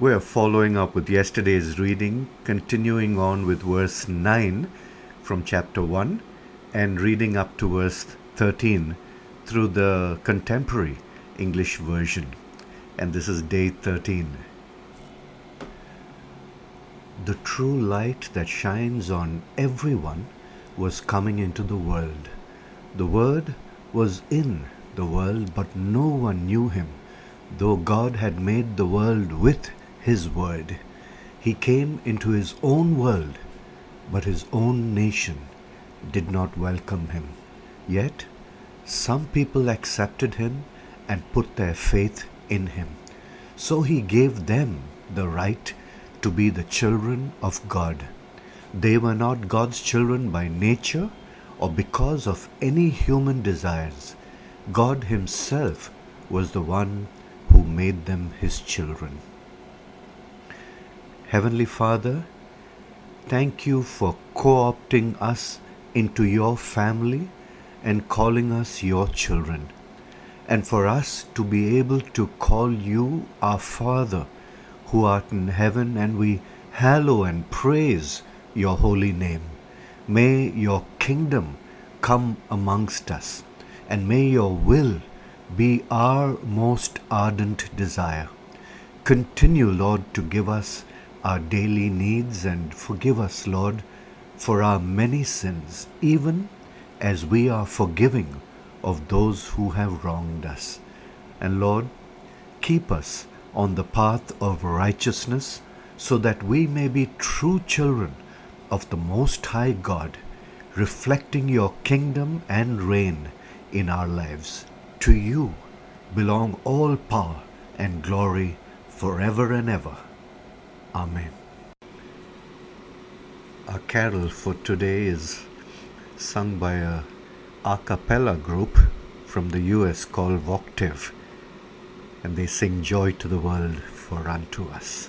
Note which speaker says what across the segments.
Speaker 1: We're following up with yesterday's reading, continuing on with verse 9 from chapter 1 and reading up to verse 13 through the contemporary English version. And this is day 13. The true light that shines on everyone was coming into the world. The Word was in the world, but no one knew him, though God had made the world with his Word. He came into his own world, but his own nation did not welcome him. Yet, some people accepted him and put their faith in him. So he gave them the right to be the children of God. They were not God's children by nature or because of any human desires. God Himself was the one who made them His children. Heavenly Father, thank you for co opting us into your family and calling us your children, and for us to be able to call you our Father who art in heaven, and we hallow and praise your holy name. May your kingdom come amongst us, and may your will be our most ardent desire. Continue, Lord, to give us our daily needs and forgive us, Lord, for our many sins, even as we are forgiving of those who have wronged us. And Lord, keep us on the path of righteousness so that we may be true children of the Most High God, reflecting your kingdom and reign in our lives. To you belong all power and glory forever and ever. Amen. Our carol for today is sung by a a cappella group from the US called Voctave and they sing Joy to the World for unto us.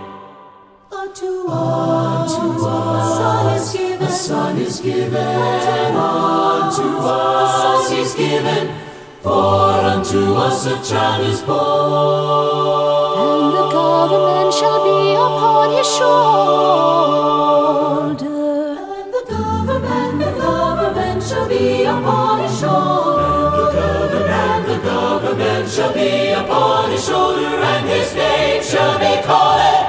Speaker 2: is given. Unto us is given. For unto us a child is born.
Speaker 3: And the government shall be upon his shoulder.
Speaker 2: And the government, the government shall be upon his shoulder. And the government, the government shall be upon his shoulder, and his name shall be called